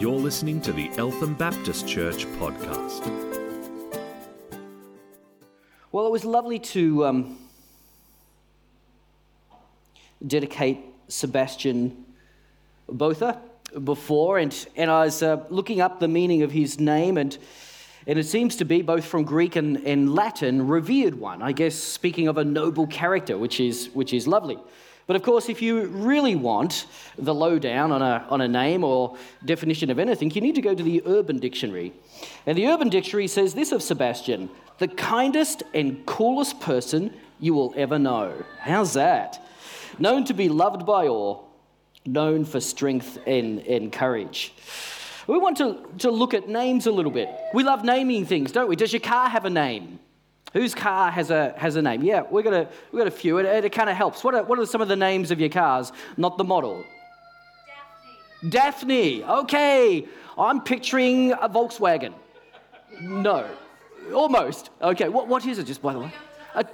You're listening to the Eltham Baptist Church podcast. Well, it was lovely to um, dedicate Sebastian Botha before, and, and I was uh, looking up the meaning of his name, and, and it seems to be both from Greek and, and Latin, revered one. I guess speaking of a noble character, which is, which is lovely. But of course, if you really want the lowdown on a, on a name or definition of anything, you need to go to the Urban Dictionary. And the Urban Dictionary says this of Sebastian the kindest and coolest person you will ever know. How's that? Known to be loved by all, known for strength and, and courage. We want to, to look at names a little bit. We love naming things, don't we? Does your car have a name? Whose car has a, has a name? Yeah, we've got a, we've got a few. It, it, it kind of helps. What are, what are some of the names of your cars? Not the model. Daphne. Daphne. Okay. I'm picturing a Volkswagen. No. Almost. Okay. What, what is it, just by the way? A,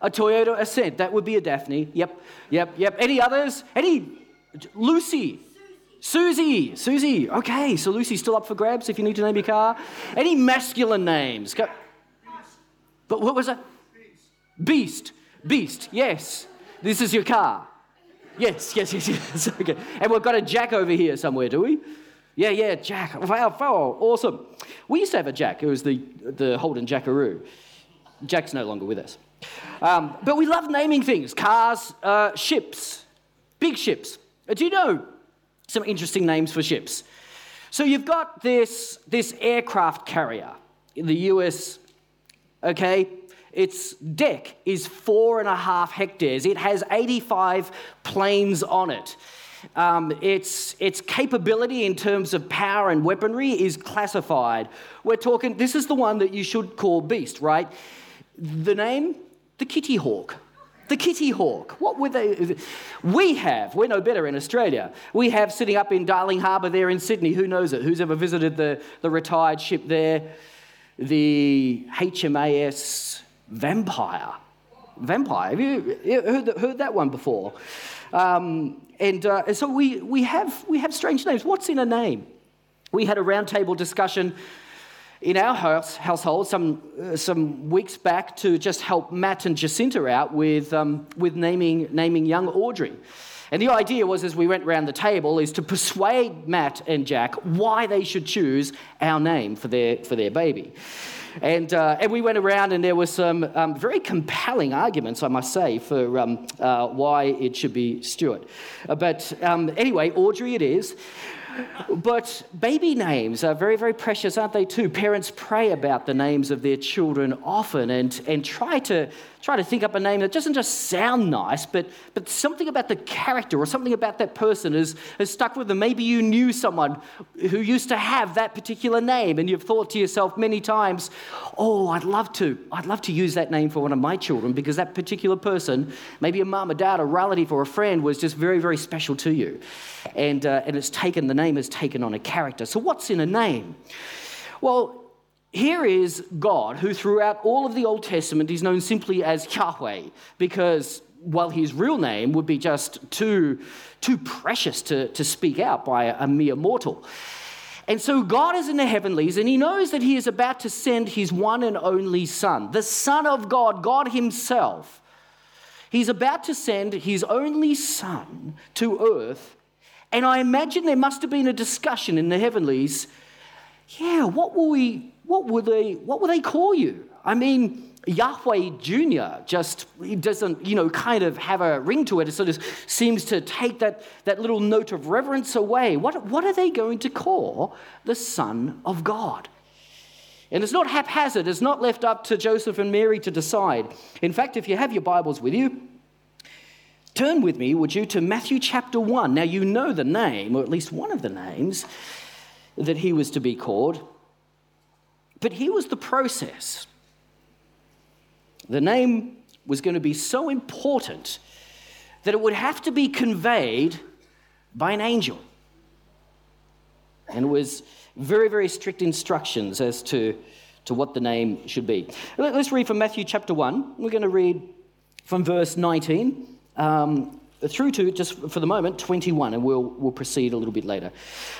a Toyota Ascent. That would be a Daphne. Yep. Yep. Yep. Any others? Any? Lucy. Susie. Susie. Okay. So Lucy's still up for grabs if you need to name your car. Any masculine names? Go. But what was it? Beast. Beast. Yes. This is your car. Yes, yes, yes, yes. Okay. And we've got a Jack over here somewhere, do we? Yeah, yeah, Jack. Wow, wow, awesome. We used to have a Jack. It was the, the Holden Jackaroo. Jack's no longer with us. Um, but we love naming things cars, uh, ships, big ships. Uh, do you know some interesting names for ships? So you've got this, this aircraft carrier in the US okay? Its deck is four and a half hectares. It has 85 planes on it. Um, its, its capability in terms of power and weaponry is classified. We're talking, this is the one that you should call Beast, right? The name? The Kitty Hawk. The Kitty Hawk. What would they? We have, we're no better in Australia. We have sitting up in Darling Harbour there in Sydney, who knows it? Who's ever visited the, the retired ship there? The HMAS Vampire. Vampire. Have you heard, heard that one before? Um, and, uh, so we, we, have, we have strange names. What's in a name? We had a roundtable discussion in our house, household some, uh, some weeks back to just help Matt and Jacinta out with, um, with naming, naming young Audrey. And the idea was, as we went around the table, is to persuade Matt and Jack why they should choose our name for their, for their baby. And, uh, and we went around, and there were some um, very compelling arguments, I must say, for um, uh, why it should be Stewart. Uh, but um, anyway, Audrey it is. But baby names are very, very precious, aren't they, too? Parents pray about the names of their children often and, and try, to, try to think up a name that doesn't just sound nice, but, but something about the character or something about that person has, has stuck with them. Maybe you knew someone who used to have that particular name and you've thought to yourself many times, oh, I'd love to. I'd love to use that name for one of my children because that particular person, maybe a mum, a dad, a relative, or a friend, was just very, very special to you. And, uh, and it's taken the name name has taken on a character. So, what's in a name? Well, here is God, who throughout all of the Old Testament is known simply as Yahweh, because while his real name would be just too, too precious to, to speak out by a, mere mortal. And so God is in the heavenlies, and he knows that he is about to send his one and only Son, the Son of God, God Himself. He's about to send his only Son to earth and I imagine there must have been a discussion in the heavenlies. Yeah, what will we, what would they, what will they call you? I mean, Yahweh Jr. just doesn't, you know, kind of have a ring to it. It sort of seems to take that, that little note of reverence away. What, what are they going to call the Son of God? And it's not haphazard, it's not left up to Joseph and Mary to decide. In fact, if you have your Bibles with you, Turn with me, would you, to Matthew chapter 1. Now, you know the name, or at least one of the names that he was to be called, but here was the process. The name was going to be so important that it would have to be conveyed by an angel. And it was very, very strict instructions as to, to what the name should be. Let's read from Matthew chapter 1. We're going to read from verse 19 um, through to, just for the moment, 21, and we'll, we'll proceed a little bit later.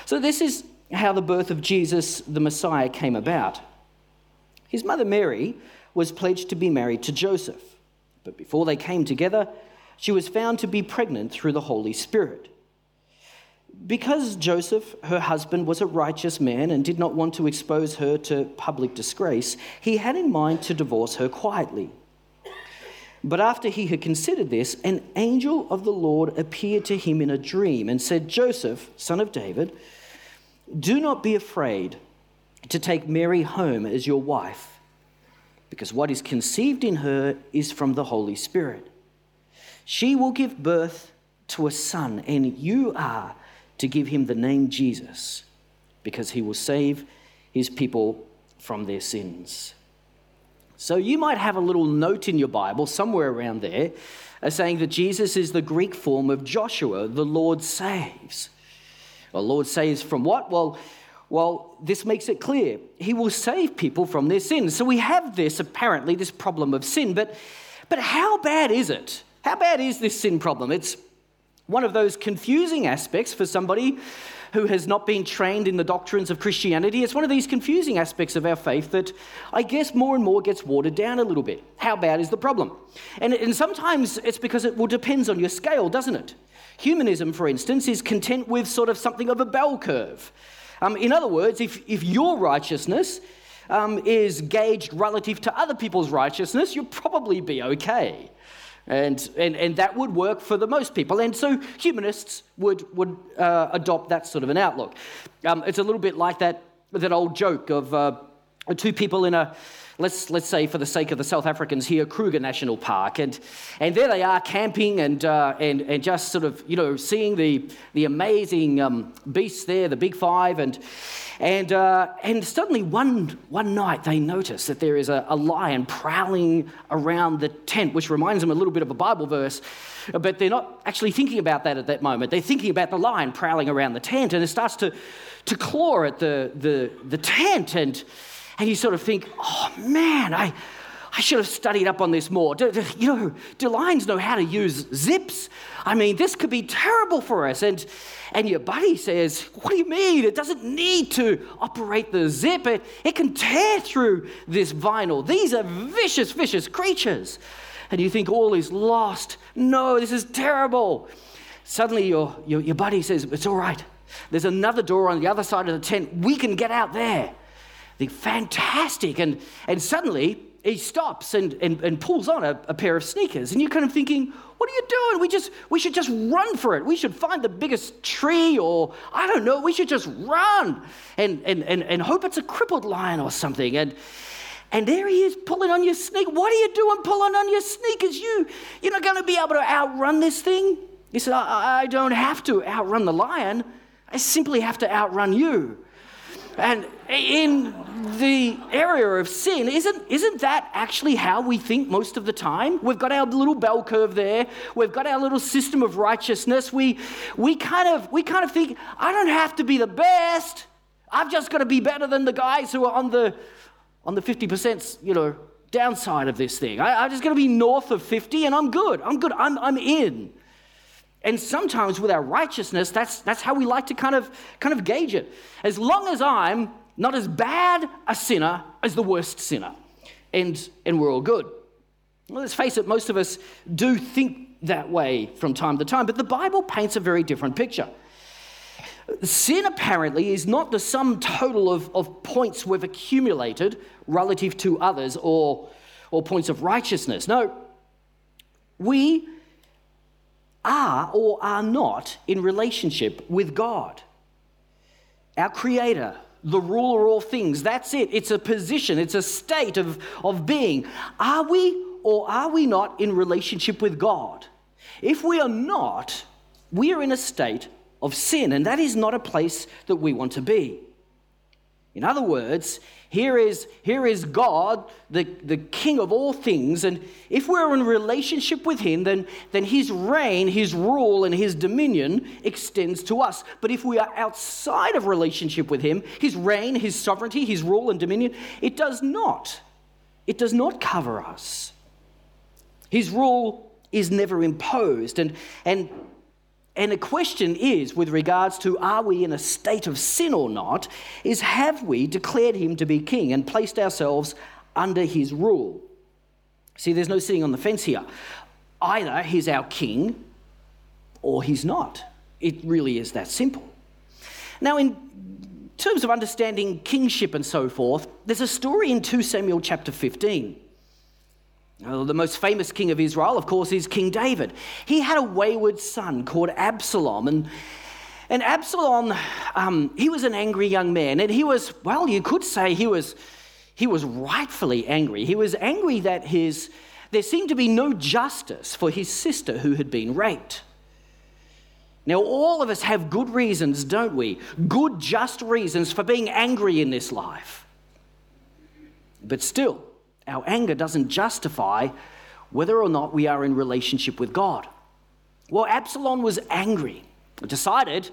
So this is how the birth of Jesus, the Messiah, came about. His mother Mary was pledged to be married to Joseph, but before they came together, she was found to be pregnant through the Holy Spirit. Because Joseph, her husband, was a righteous man and did not want to expose her to public disgrace, he had in mind to divorce her quietly. But after he had considered this, an angel of the Lord appeared to him in a dream and said, Joseph, son of David, do not be afraid to take Mary home as your wife, because what is conceived in her is from the Holy Spirit. She will give birth to a son, and you are to give him the name Jesus, because he will save his people from their sins. So you might have a little note in your Bible, somewhere around there, uh, saying that Jesus is the Greek form of Joshua, the Lord saves. Well, Lord saves from what? Well, well, this makes it clear. He will save people from their sins. So we have this, apparently, this problem of sin. But, but how bad is it? How bad is this sin problem? It's one of those confusing aspects for somebody who has not been trained in the doctrines of Christianity. It's one of these confusing aspects of our faith that I guess more and more gets watered down a little bit. How bad is the problem? And, and sometimes it's because it well, depends on your scale, doesn't it? Humanism, for instance, is content with sort of something of a bell curve. Um, in other words, if, if your righteousness um, is gauged relative to other people's righteousness, you'll probably be okay. And, and, and that would work for the most people. And so humanists would, would uh, adopt that sort of an outlook. Um, it's a little bit like that, that old joke of uh, two people in a, let's, let's say for the sake of the South Africans here, Kruger National Park. And, and there they are camping and, uh, and, and just sort of, you know, seeing the, the amazing um, beasts there, the big five. And, and, uh, and suddenly one, one night they notice that there is a, a lion prowling around the tent, which reminds them a little bit of a Bible verse. But they're not actually thinking about that at that moment. They're thinking about the lion prowling around the tent, and it starts to, to claw at the, the, the tent. And, and you sort of think, oh man, I, I should have studied up on this more. Do, do, you know, do lions know how to use zips? I mean, this could be terrible for us. And, and your buddy says, What do you mean? It doesn't need to operate the zip, it, it can tear through this vinyl. These are vicious, vicious creatures. And you think all is lost. No, this is terrible. Suddenly, your, your, your buddy says, It's all right. There's another door on the other side of the tent. We can get out there think, fantastic. And, and suddenly he stops and, and, and pulls on a, a, pair of sneakers. And you're kind of thinking, what are you doing? We, just, we should just run for it. We should find the biggest tree or, I don't know, we should just run and, and, and, and hope it's a crippled lion or something. And, and there he is pulling on your sneaker. What are you doing pulling on your sneakers? You, you're not going to be able to outrun this thing. He said, I, I don't have to outrun the lion. I simply have to outrun you. And in the area of sin, isn't, isn't that actually how we think most of the time? We've got our little bell curve there. We've got our little system of righteousness. We, we, kind of, we kind of think, I don't have to be the best. I've just got to be better than the guys who are on the, on the 50%, you know, downside of this thing. I, I just got to be north of 50 and I'm good. I'm good. I'm, I'm in. And sometimes with our righteousness, that's, that's how we like to kind of, kind of gauge it. As long as I'm not as bad a sinner as the worst sinner, and, and we're all good. Well, let's face it, most of us do think that way from time to time, but the Bible paints a very different picture. Sin apparently is not the sum total of, of points we've accumulated relative to others or, or points of righteousness. No, we are or are not in relationship with God. Our Creator, the ruler of all things, that's it. It's a position, it's a state of, of being. Are we or are we not in relationship with God? If we are not, we are in a state of sin, and that is not a place that we want to be. In other words, here is, here is God, the, the King of all things, and if we're in relationship with Him, then, then His reign, His rule, and His dominion extends to us. But if we are outside of relationship with Him, His reign, His sovereignty, His rule, and dominion, it does not. It does not cover us. His rule is never imposed. And, and And the question is, with regards to are we in a state of sin or not, is have we declared him to be king and placed ourselves under his rule? See, there's no sitting on the fence here. Either he's our king or he's not. It really is that simple. Now, in terms of understanding kingship and so forth, there's a story in 2 Samuel chapter 15. Now, the most famous king of Israel, of course, is King David. He had a wayward son called Absalom, and and Absalom, um, he was an angry young man, and he was, well, you could say he was, he was rightfully angry. He was angry that his, there seemed to be no justice for his sister who had been raped. Now, all of us have good reasons, don't we? Good, just reasons for being angry in this life. But still, our anger doesn't justify whether or not we are in relationship with God. Well, Absalom was angry, decided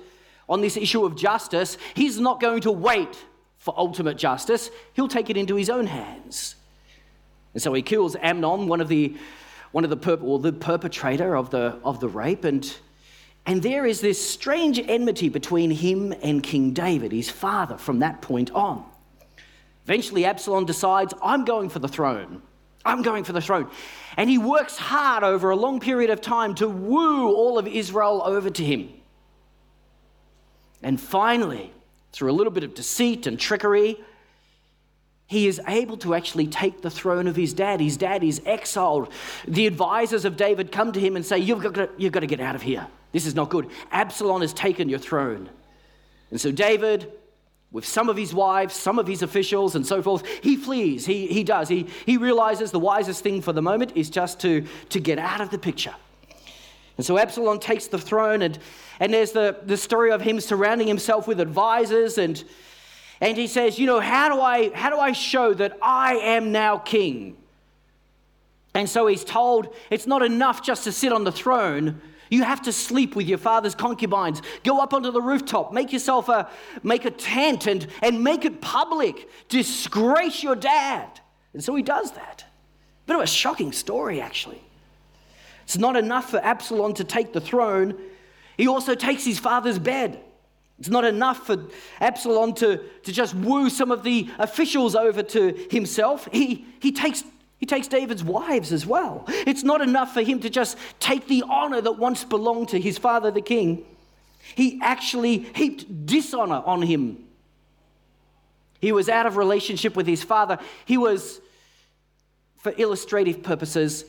on this issue of justice, he's not going to wait for ultimate justice, he'll take it into his own hands. And so he kills Amnon, one of the one of the perp- or the perpetrator of the of the rape, and and there is this strange enmity between him and King David, his father, from that point on. Eventually, Absalom decides, I'm going for the throne. I'm going for the throne. And he works hard over a long period of time to woo all of Israel over to him. And finally, through a little bit of deceit and trickery, he is able to actually take the throne of his dad. His dad is exiled. The advisors of David come to him and say, You've got to, you've got to get out of here. This is not good. Absalom has taken your throne. And so David, with some of his wives, some of his officials, and so forth, he flees. He, he does. He, he realizes the wisest thing for the moment is just to, to get out of the picture. And so Absalom takes the throne, and, and there's the, the story of him surrounding himself with advisors, and, and he says, You know, how do, I, how do I show that I am now king? And so he's told it's not enough just to sit on the throne, you have to sleep with your father's concubines. Go up onto the rooftop, make yourself a make a tent and, and make it public. Disgrace your dad. And so he does that. Bit of a shocking story, actually. It's not enough for Absalom to take the throne, he also takes his father's bed. It's not enough for Absalom to, to just woo some of the officials over to himself. He, he takes he takes David's wives as well. It's not enough for him to just take the honor that once belonged to his father, the king. He actually heaped dishonor on him. He was out of relationship with his father. He was, for illustrative purposes,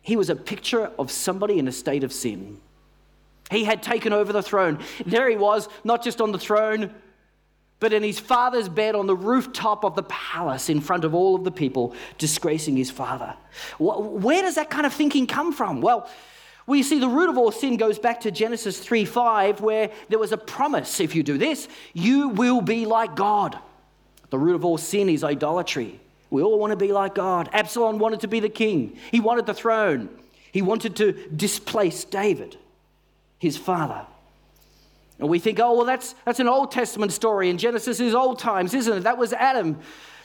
he was a picture of somebody in a state of sin. He had taken over the throne. There he was, not just on the throne, but in his father's bed on the rooftop of the palace in front of all of the people, disgracing his father. Where does that kind of thinking come from? Well, we see the root of all sin goes back to Genesis 3 5, where there was a promise if you do this, you will be like God. The root of all sin is idolatry. We all want to be like God. Absalom wanted to be the king, he wanted the throne, he wanted to displace David, his father. And we think, oh, well, that's, that's an Old Testament story, and Genesis is old times, isn't it? That was Adam.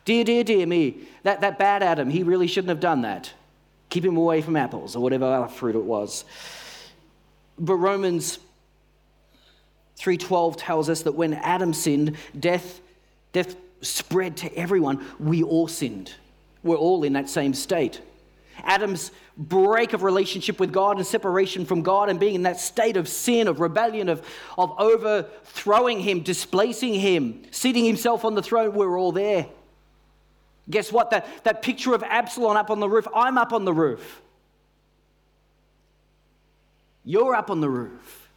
Dear, dear, dear me. That, that bad Adam, he really shouldn't have done that. Keep him away from apples or whatever other fruit it was. But Romans 3:12 tells us that when Adam sinned, death, death spread to everyone. We all sinned. We're all in that same state. Adam's break of relationship with God and separation from God and being in that state of sin, of rebellion, of, of overthrowing Him, displacing Him, seating Himself on the throne, we're all there. Guess what? That, that picture of Absalom up on the roof, I'm up on the roof. You're up on the roof.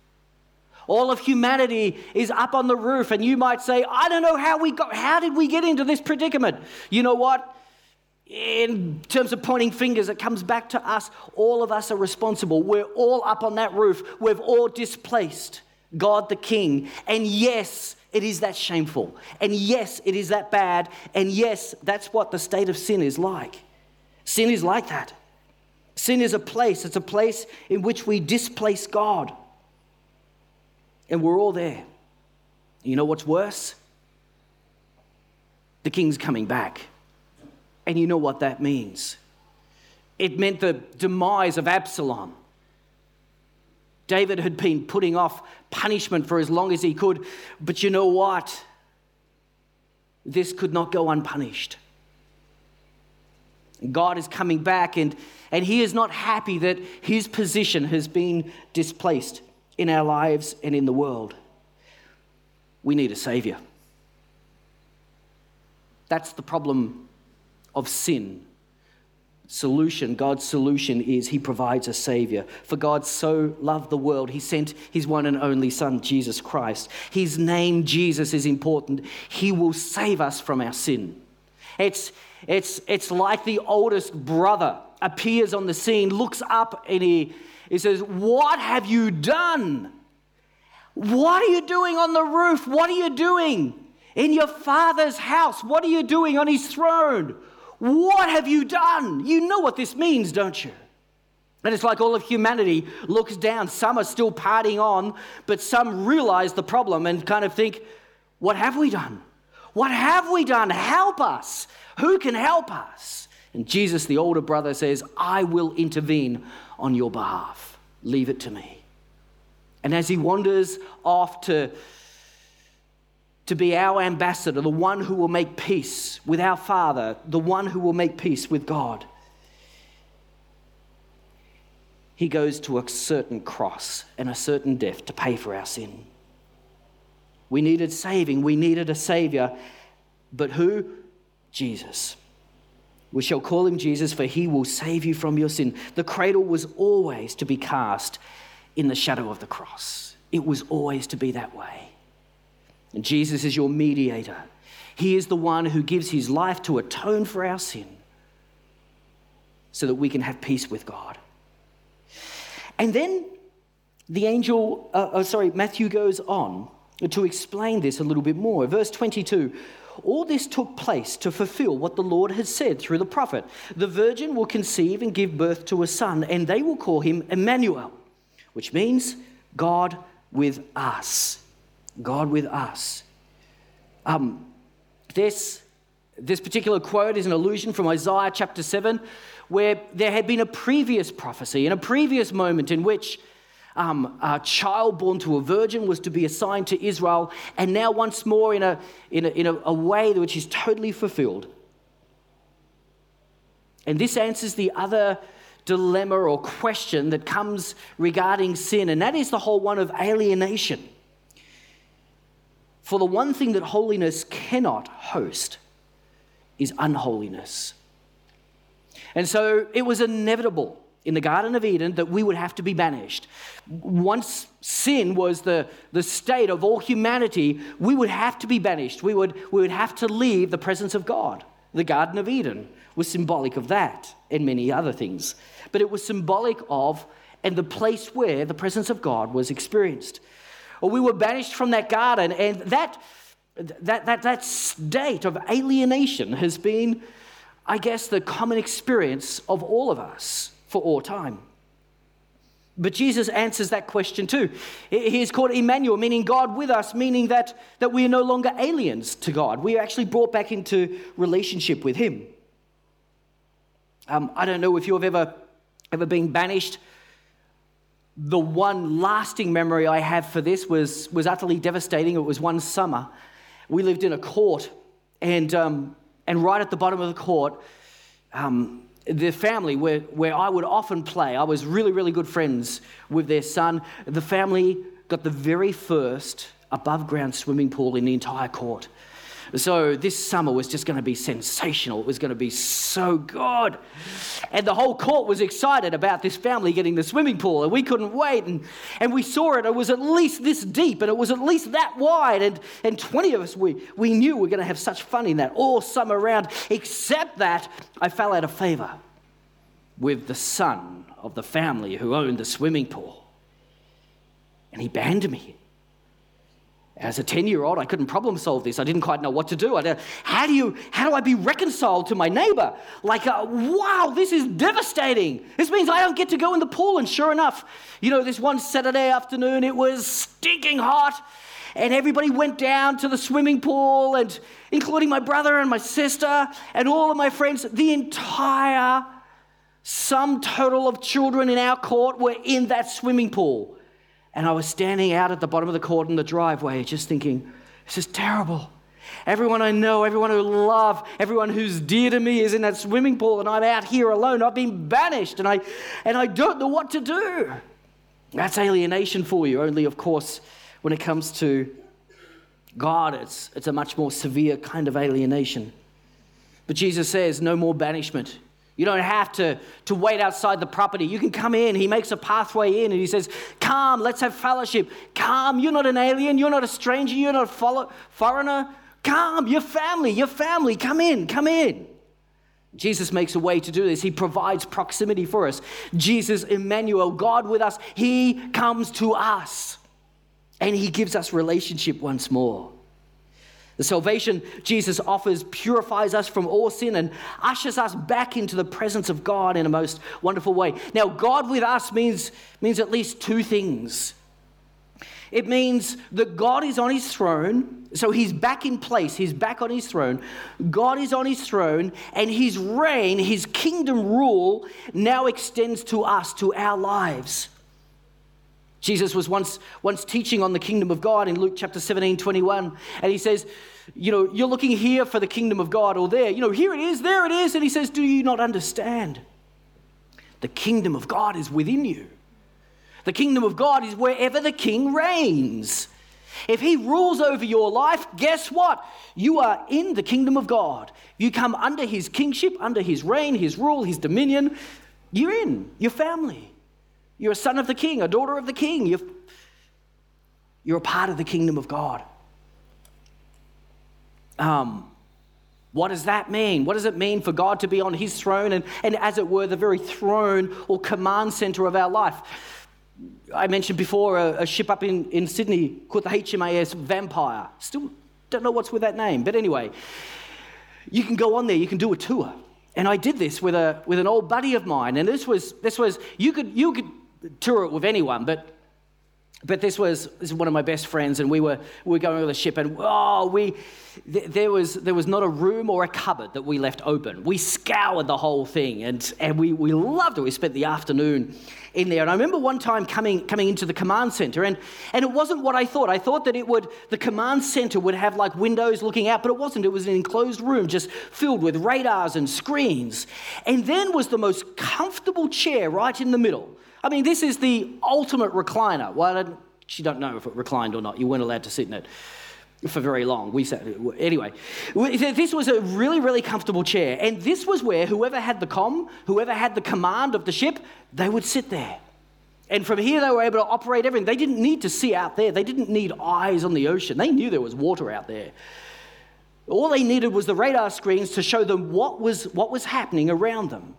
All of humanity is up on the roof, and you might say, I don't know how we got, how did we get into this predicament? You know what? In terms of pointing fingers, it comes back to us. All of us are responsible. We're all up on that roof. We've all displaced God the King. And yes, it is that shameful. And yes, it is that bad. And yes, that's what the state of sin is like. Sin is like that. Sin is a place, it's a place in which we displace God. And we're all there. You know what's worse? The king's coming back. And you know what that means. It meant the demise of Absalom. David had been putting off punishment for as long as he could, but you know what? This could not go unpunished. God is coming back, and, and He is not happy that His position has been displaced in our lives and in the world. We need a Savior. That's the problem of sin. Solution, God's solution is He provides a Savior. For God so loved the world, He sent His one and only Son, Jesus Christ. His name, Jesus, is important. He will save us from our sin. It's, it's, it's like the oldest brother appears on the scene, looks up, and he, he says, What have you done? What are you doing on the roof? What are you doing in your father's house? What are you doing on his throne? What have you done? You know what this means, don't you? And it's like all of humanity looks down. Some are still partying on, but some realize the problem and kind of think, What have we done? What have we done? Help us. Who can help us? And Jesus, the older brother, says, I will intervene on your behalf. Leave it to me. And as he wanders off to, to be our ambassador, the one who will make peace with our Father, the one who will make peace with God, he goes to a certain cross and a certain death to pay for our sin. We needed saving, we needed a Savior. But who? Jesus. We shall call him Jesus, for he will save you from your sin. The cradle was always to be cast in the shadow of the cross, it was always to be that way. And Jesus is your mediator. He is the one who gives his life to atone for our sin so that we can have peace with God. And then the angel, uh, uh, sorry, Matthew goes on to explain this a little bit more. Verse 22 All this took place to fulfill what the Lord had said through the prophet The virgin will conceive and give birth to a son, and they will call him Emmanuel, which means God with us. God with us. Um, this, this particular quote is an allusion from Isaiah chapter 7, where there had been a previous prophecy in a previous moment in which um, a child born to a virgin was to be assigned to Israel, and now once more in a, in a, in a, a way which is totally fulfilled. And this answers the other dilemma or question that comes regarding sin, and that is the whole one of alienation. For the one thing that holiness cannot host is unholiness. And so it was inevitable in the Garden of Eden that we would have to be banished. Once sin was the, the state of all humanity, we would have to be banished. We would, we would have to leave the presence of God. The Garden of Eden was symbolic of that and many other things. But it was symbolic of and the place where the presence of God was experienced. Or we were banished from that garden, and that, that, that, that state of alienation has been, I guess, the common experience of all of us for all time. But Jesus answers that question too. He is called Emmanuel, meaning God with us, meaning that, that we are no longer aliens to God. We are actually brought back into relationship with Him. Um, I don't know if you've ever, ever been banished. The one lasting memory I have for this was, was utterly devastating. It was one summer. We lived in a court, and, um, and right at the bottom of the court, um, the family where, where I would often play, I was really, really good friends with their son. The family got the very first above ground swimming pool in the entire court. So this summer was just going to be sensational. It was going to be so good. And the whole court was excited about this family getting the swimming pool, and we couldn't wait. And, and we saw it. It was at least this deep, and it was at least that wide. And, and 20 of us, we, we knew we were going to have such fun in that all summer round, except that I fell out of favor with the son of the family who owned the swimming pool. And he banned me. As a 10 year old, I couldn't problem solve this. I didn't quite know what to do. I how, do you, how do I be reconciled to my neighbor? Like, uh, wow, this is devastating. This means I don't get to go in the pool. And sure enough, you know, this one Saturday afternoon, it was stinking hot. And everybody went down to the swimming pool, and including my brother and my sister and all of my friends. The entire sum total of children in our court were in that swimming pool. And I was standing out at the bottom of the court in the driveway, just thinking, this is terrible. Everyone I know, everyone who love, everyone who's dear to me is in that swimming pool, and I'm out here alone. I've been banished, and I, and I don't know what to do. That's alienation for you. Only, of course, when it comes to God, it's, it's a much more severe kind of alienation. But Jesus says, no more banishment. You don't have to, to wait outside the property. You can come in. He makes a pathway in and he says, Come, let's have fellowship. Come, you're not an alien. You're not a stranger. You're not a follow- foreigner. Come, your family, your family. Come in, come in. Jesus makes a way to do this. He provides proximity for us. Jesus, Emmanuel, God with us, He comes to us and He gives us relationship once more. The salvation Jesus offers purifies us from all sin and ushers us back into the presence of God in a most wonderful way. Now, God with us means, means at least two things. It means that God is on his throne, so he's back in place, he's back on his throne. God is on his throne, and his reign, his kingdom rule, now extends to us, to our lives. Jesus was once, once teaching on the kingdom of God in Luke chapter 17, 21. And he says, You know, you're looking here for the kingdom of God or there. You know, here it is, there it is. And he says, Do you not understand? The kingdom of God is within you. The kingdom of God is wherever the king reigns. If he rules over your life, guess what? You are in the kingdom of God. You come under his kingship, under his reign, his rule, his dominion. You're in, your family. You're a son of the king, a daughter of the king. You're, you're a part of the kingdom of God. Um, what does that mean? What does it mean for God to be on his throne and, and, as it were, the very throne or command center of our life? I mentioned before a, a ship up in, in Sydney called the HMAS Vampire. Still don't know what's with that name, but anyway, you can go on there, you can do a tour. And I did this with, a, with an old buddy of mine, and this was, this was you, could, you could tour it with anyone, but but this was, this was one of my best friends, and we were, we were going on the ship, and oh, we, th- there, was, there was not a room or a cupboard that we left open. We scoured the whole thing, and, and we, we loved it. We spent the afternoon in there. And I remember one time coming, coming into the command center, and, and it wasn't what I thought. I thought that it would, the command center would have like windows looking out, but it wasn't. It was an enclosed room just filled with radars and screens. And then was the most comfortable chair right in the middle I mean, this is the ultimate recliner. Well, you don't know if it reclined or not. You weren't allowed to sit in it for very long. We sat anyway. This was a really, really comfortable chair, and this was where whoever had the com, whoever had the command of the ship, they would sit there. And from here, they were able to operate everything. They didn't need to see out there. They didn't need eyes on the ocean. They knew there was water out there. All they needed was the radar screens to show them what was, what was happening around them.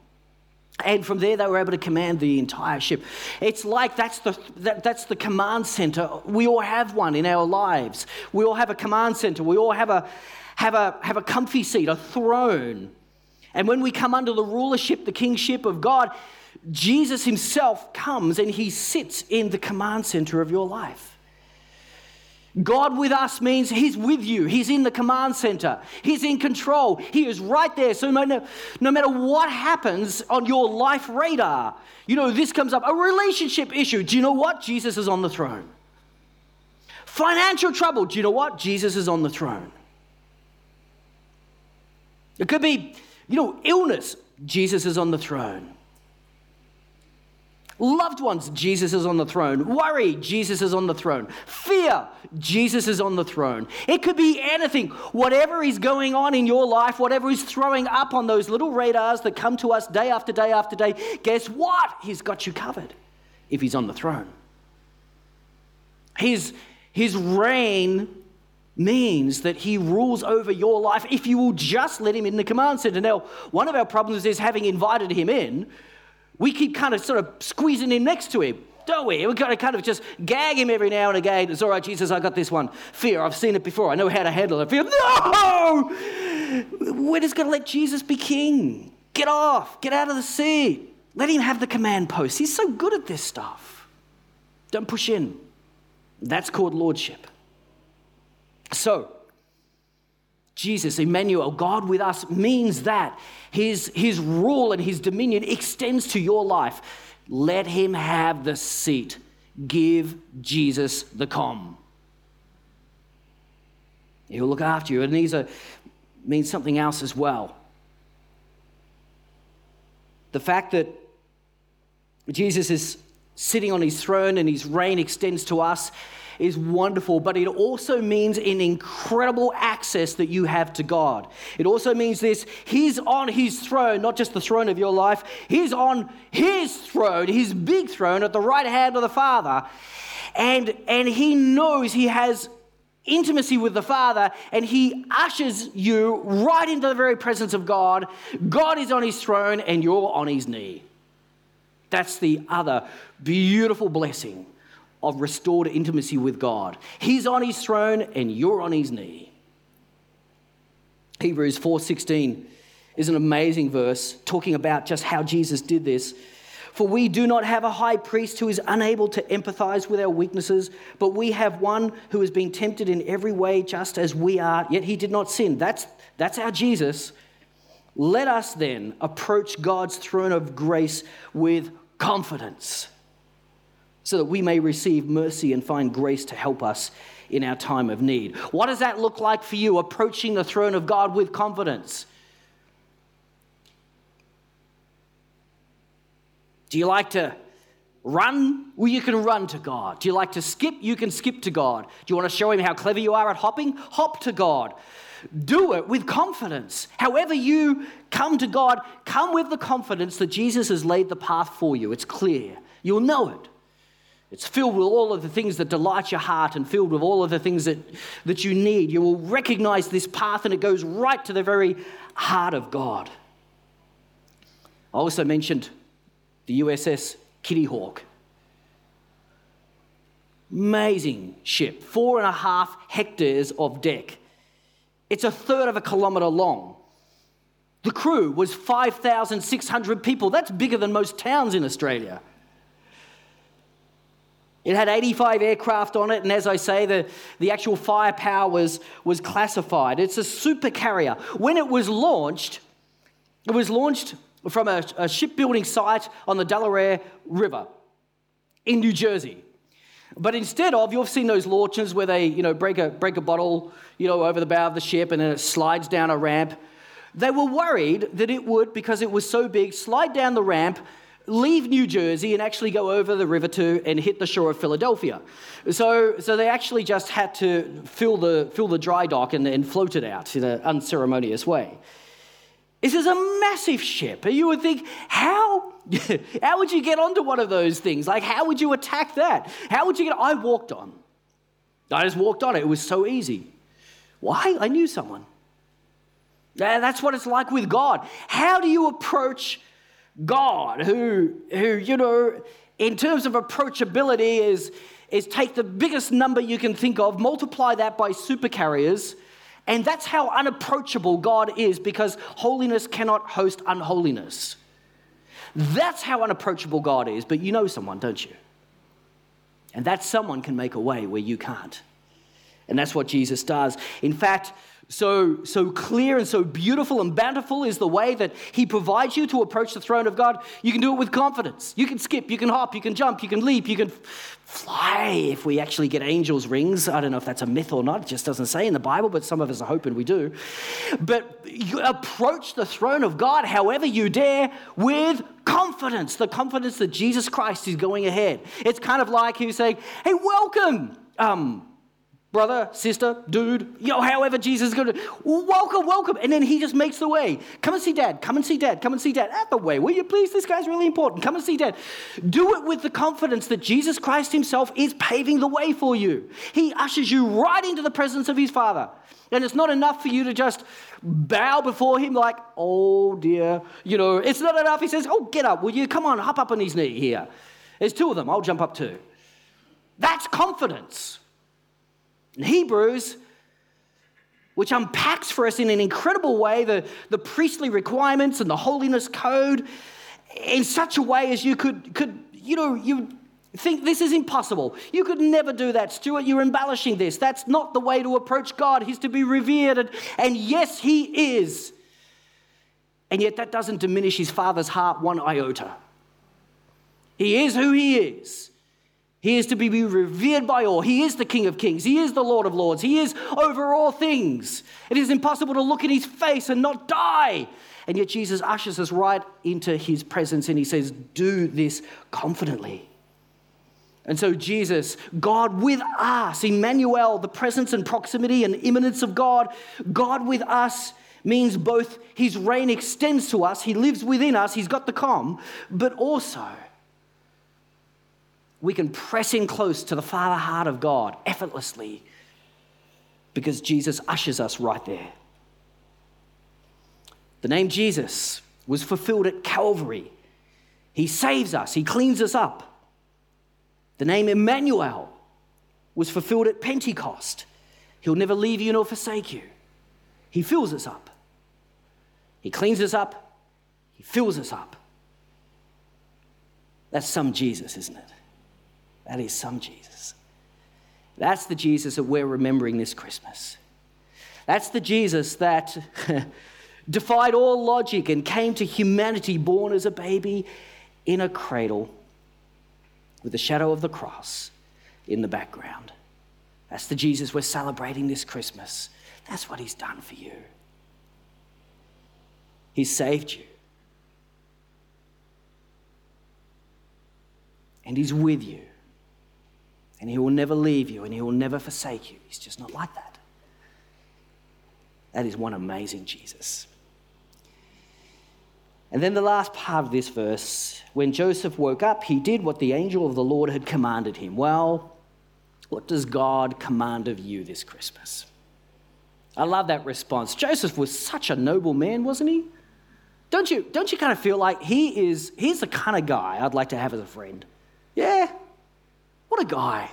And from there, they were able to command the entire ship. It's like that's the, that, that's the command center. We all have one in our lives. We all have a command center. We all have a, have a, have a comfy seat, a throne. And when we come under the rulership, the kingship of God, Jesus himself comes and he sits in the command center of your life. God with us means He's with you. He's in the command center. He's in control. He is right there. So no, no matter what happens on your life radar, you know, this comes up a relationship issue. Do you know what? Jesus is on the throne. Financial trouble. Do you know what? Jesus is on the throne. It could be, you know, illness. Jesus is on the throne. Loved ones, Jesus is on the throne. Worry, Jesus is on the throne. Fear, Jesus is on the throne. It could be anything. Whatever is going on in your life, whatever is throwing up on those little radars that come to us day after day after day, guess what? He's got you covered if he's on the throne. His, his reign means that he rules over your life if you will just let him in the command center. Now, one of our problems is having invited him in we keep kind of sort of squeezing in next to him, don't we? We've got to kind of just gag him every now and again. It's all right, Jesus, I got this one. Fear, I've seen it before. I know how to handle it. Fear, no! We're just going to let Jesus be king. Get off, get out of the seat. Let him have the command post. He's so good at this stuff. Don't push in. That's called lordship. So, Jesus, Emmanuel, God with us, means that his, his rule and his dominion extends to your life. Let him have the seat. give Jesus the com. He'll look after you. And these are means something else as well. The fact that Jesus is sitting on his throne and his reign extends to us is wonderful, but it also means an incredible access that you have to God. It also means this He's on His throne, not just the throne of your life, He's on His throne, His big throne at the right hand of the Father. And, and He knows He has intimacy with the Father, and He ushers you right into the very presence of God. God is on His throne, and you're on His knee. That's the other beautiful blessing of restored intimacy with God. He's on his throne and you're on his knee. Hebrews 4:16 is an amazing verse talking about just how Jesus did this. For we do not have a high priest who is unable to empathize with our weaknesses, but we have one who has been tempted in every way just as we are, yet he did not sin. That's, that's our Jesus. Let us then approach God's throne of grace with confidence so that we may receive mercy and find grace to help us in our time of need. What does that look like for you, approaching the throne of God with confidence? Do you like to run? Well, you can run to God. Do you like to skip? You can skip to God. Do you want to show Him how clever you are at hopping? Hop to God. Do it with confidence. However, you come to God, come with the confidence that Jesus has laid the path for you. It's clear. You'll know it. It's filled with all of the things that delight your heart and filled with all of the things that, that you need. You will recognize this path and it goes right to the very heart of God. I also mentioned the USS Kitty Hawk. Amazing ship, four and a half hectares of deck. It's a third of a kilometre long. The crew was 5,600 people. That's bigger than most towns in Australia. It had 85 aircraft on it, and as I say, the, the actual firepower was, was classified. It's a super carrier. When it was launched, it was launched from a, a shipbuilding site on the Delaware River in New Jersey. But instead of, you've seen those launches where they, you know, break a, break a bottle, you know, over the bow of the ship and then it slides down a ramp. They were worried that it would, because it was so big, slide down the ramp leave New Jersey and actually go over the river to and hit the shore of Philadelphia. So, so they actually just had to fill the, fill the dry dock and, and float it out in an unceremonious way. This is a massive ship. You would think, how, how would you get onto one of those things? Like, how would you attack that? How would you get? I walked on. I just walked on it. It was so easy. Why? I knew someone. That's what it's like with God. How do you approach God, who, who you know, in terms of approachability, is, is take the biggest number you can think of, multiply that by supercarriers, and that's how unapproachable God is because holiness cannot host unholiness. That's how unapproachable God is, but you know someone, don't you? And that someone can make a way where you can't. And that's what Jesus does. In fact, so, so clear and so beautiful and bountiful is the way that He provides you to approach the throne of God. You can do it with confidence. You can skip, you can hop, you can jump, you can leap, you can fly if we actually get angels' rings. I don't know if that's a myth or not. It just doesn't say in the Bible, but some of us are hoping we do. But you approach the throne of God however you dare with confidence the confidence that Jesus Christ is going ahead. It's kind of like He's saying, Hey, welcome. Um, brother, sister, dude, yo, however Jesus is going to, welcome, welcome. And then he just makes the way. Come and see dad, come and see dad, come and see dad. At the way, will you please? This guy's really important. Come and see dad. Do it with the confidence that Jesus Christ himself is paving the way for you. He ushers you right into the presence of his Father. And it's not enough for you to just bow before him like, oh dear. You know, it's not enough. He says, oh, get up, will you? Come on, hop up on his knee here. There's two of them. I'll jump up too. That's confidence. In Hebrews, which unpacks for us in an incredible way the, the priestly requirements and the holiness code in such a way as you could, could you know, you think this is impossible. You could never do that, Stewart. You're embellishing this. That's not the way to approach God. He's to be revered. And, and yes, He is. And yet, that doesn't diminish His Father's heart one iota. He is who He is. He is to be revered by all. He is the King of Kings. He is the Lord of Lords. He is over all things. It is impossible to look in his face and not die. And yet Jesus ushers us right into his presence and he says, Do this confidently. And so, Jesus, God with us, Emmanuel, the presence and proximity and immanence of God, God with us means both his reign extends to us, he lives within us, he's got the calm, but also we can press in close to the Father heart of God effortlessly because Jesus ushers us right there. The name Jesus was fulfilled at Calvary. He saves us, He cleans us up. The name Emmanuel was fulfilled at Pentecost. He'll never leave you nor forsake you. He fills us up. He cleans us up. He fills us up. That's some Jesus, isn't it? That is some Jesus. That's the Jesus that we're remembering this Christmas. That's the Jesus that defied all logic and came to humanity born as a baby in a cradle with the shadow of the cross in the background. That's the Jesus we're celebrating this Christmas. That's what he's done for you. He saved you. And he's with you. And he will never leave you and he will never forsake you. He's just not like that. That is one amazing Jesus. And then the last part of this verse when Joseph woke up, he did what the angel of the Lord had commanded him. Well, what does God command of you this Christmas? I love that response. Joseph was such a noble man, wasn't he? Don't you, don't you kind of feel like he is, he's the kind of guy I'd like to have as a friend? Yeah, what a guy.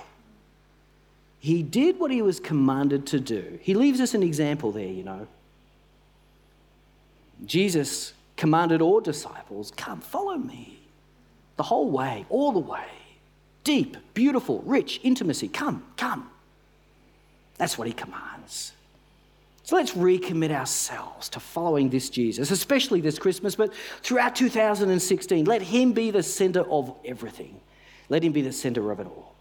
He did what he was commanded to do. He leaves us an example there, you know. Jesus commanded all disciples, Come, follow me. The whole way, all the way. Deep, beautiful, rich intimacy. Come, come. That's what he commands. So let's recommit ourselves to following this Jesus, especially this Christmas, but throughout 2016. Let him be the center of everything. Let him be the center of it all.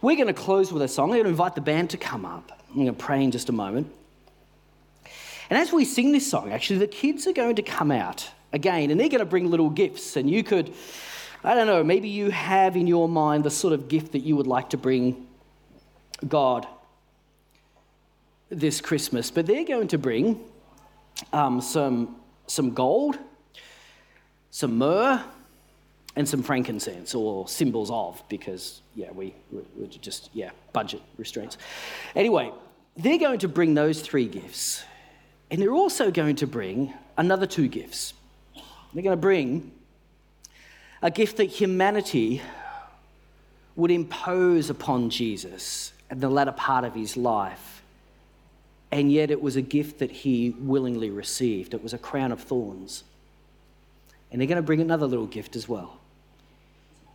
We're going to close with a song. I'm going to invite the band to come up. I'm going to pray in just a moment. And as we sing this song, actually, the kids are going to come out again and they're going to bring little gifts. And you could, I don't know, maybe you have in your mind the sort of gift that you would like to bring God this Christmas. But they're going to bring um, some, some gold, some myrrh, and some frankincense or symbols of, because, yeah, we, we're just, yeah, budget restraints. Anyway, they're going to bring those three gifts. And they're also going to bring another two gifts. They're going to bring a gift that humanity would impose upon Jesus at the latter part of his life. And yet it was a gift that he willingly received. It was a crown of thorns. And they're going to bring another little gift as well.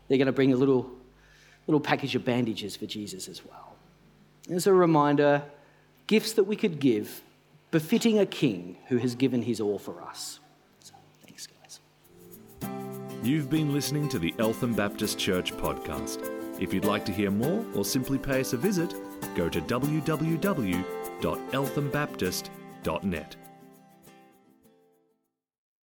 They're going to bring a little, little package of bandages for Jesus as well. As a reminder, gifts that we could give befitting a king who has given his all for us. So, thanks, guys. You've been listening to the Eltham Baptist Church podcast. If you'd like to hear more or simply pay us a visit, go to www.elthambaptist.net.